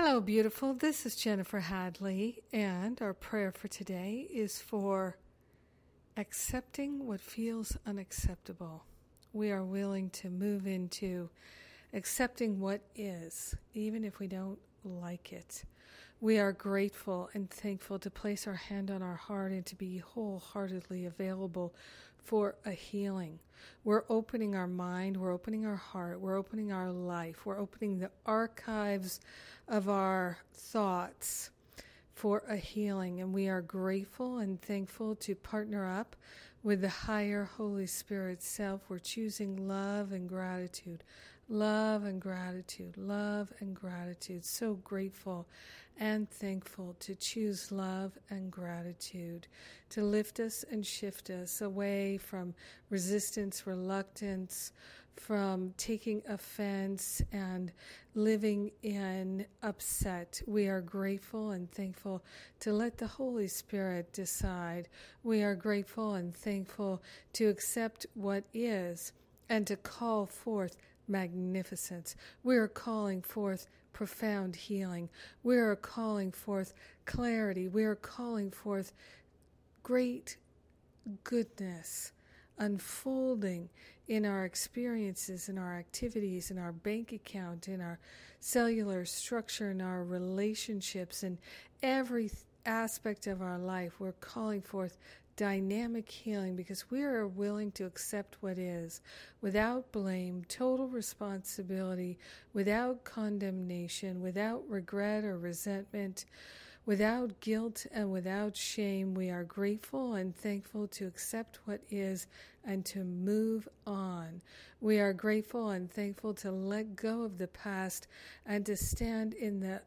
Hello, beautiful. This is Jennifer Hadley, and our prayer for today is for accepting what feels unacceptable. We are willing to move into accepting what is, even if we don't like it. We are grateful and thankful to place our hand on our heart and to be wholeheartedly available for a healing. We're opening our mind, we're opening our heart, we're opening our life, we're opening the archives of our thoughts for a healing. And we are grateful and thankful to partner up with the higher Holy Spirit self. We're choosing love and gratitude, love and gratitude, love and gratitude. So grateful and thankful to choose love and gratitude, to lift us and shift us away from resistance, reluctance, from taking offense and living in upset. We are grateful and thankful to let the Holy Spirit decide. We are grateful and thankful to accept what is and to call forth magnificence. We are calling forth profound healing. We are calling forth clarity. We are calling forth great goodness unfolding in our experiences, in our activities, in our bank account, in our cellular structure, in our relationships, in every aspect of our life. We're calling forth dynamic healing because we are willing to accept what is without blame, total responsibility, without condemnation, without regret or resentment, without guilt and without shame. We are grateful and thankful to accept what is and to move on. We are grateful and thankful to let go of the past and to stand in the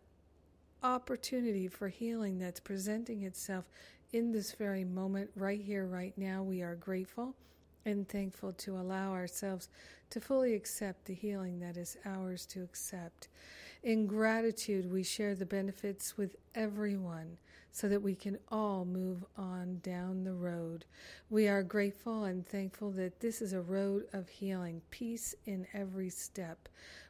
opportunity for healing that's presenting itself in this very moment, right here, right now, we are grateful and thankful to allow ourselves to fully accept the healing that is ours to accept. In gratitude, we share the benefits with everyone so that we can all move on down the road. We are grateful and thankful that this is a road of healing, peace in every step.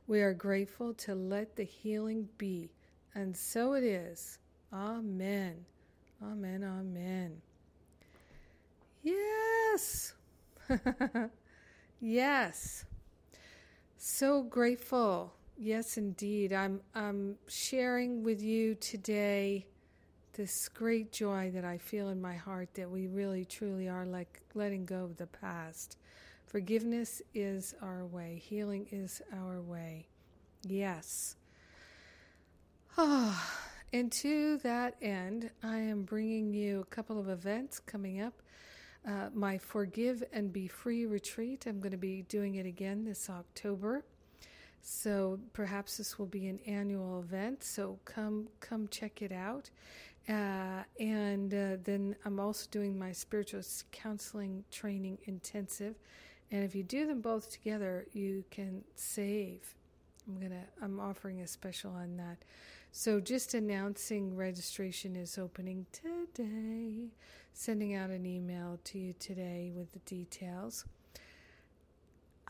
We are grateful to let the healing be, and so it is. Amen. Amen, amen. Yes. yes. So grateful. Yes, indeed. I'm I'm sharing with you today this great joy that I feel in my heart that we really truly are like letting go of the past. Forgiveness is our way. Healing is our way. Yes. Ah. And to that end, I am bringing you a couple of events coming up. Uh, my Forgive and Be Free retreat. I'm going to be doing it again this October. So perhaps this will be an annual event. So come come check it out. Uh, and uh, then I'm also doing my spiritual counseling training intensive. And if you do them both together, you can save. I'm gonna I'm offering a special on that. So, just announcing registration is opening today, sending out an email to you today with the details.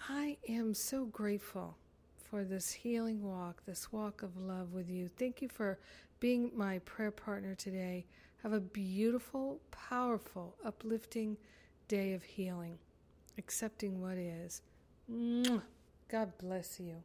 I am so grateful for this healing walk, this walk of love with you. Thank you for being my prayer partner today. Have a beautiful, powerful, uplifting day of healing, accepting what is. God bless you.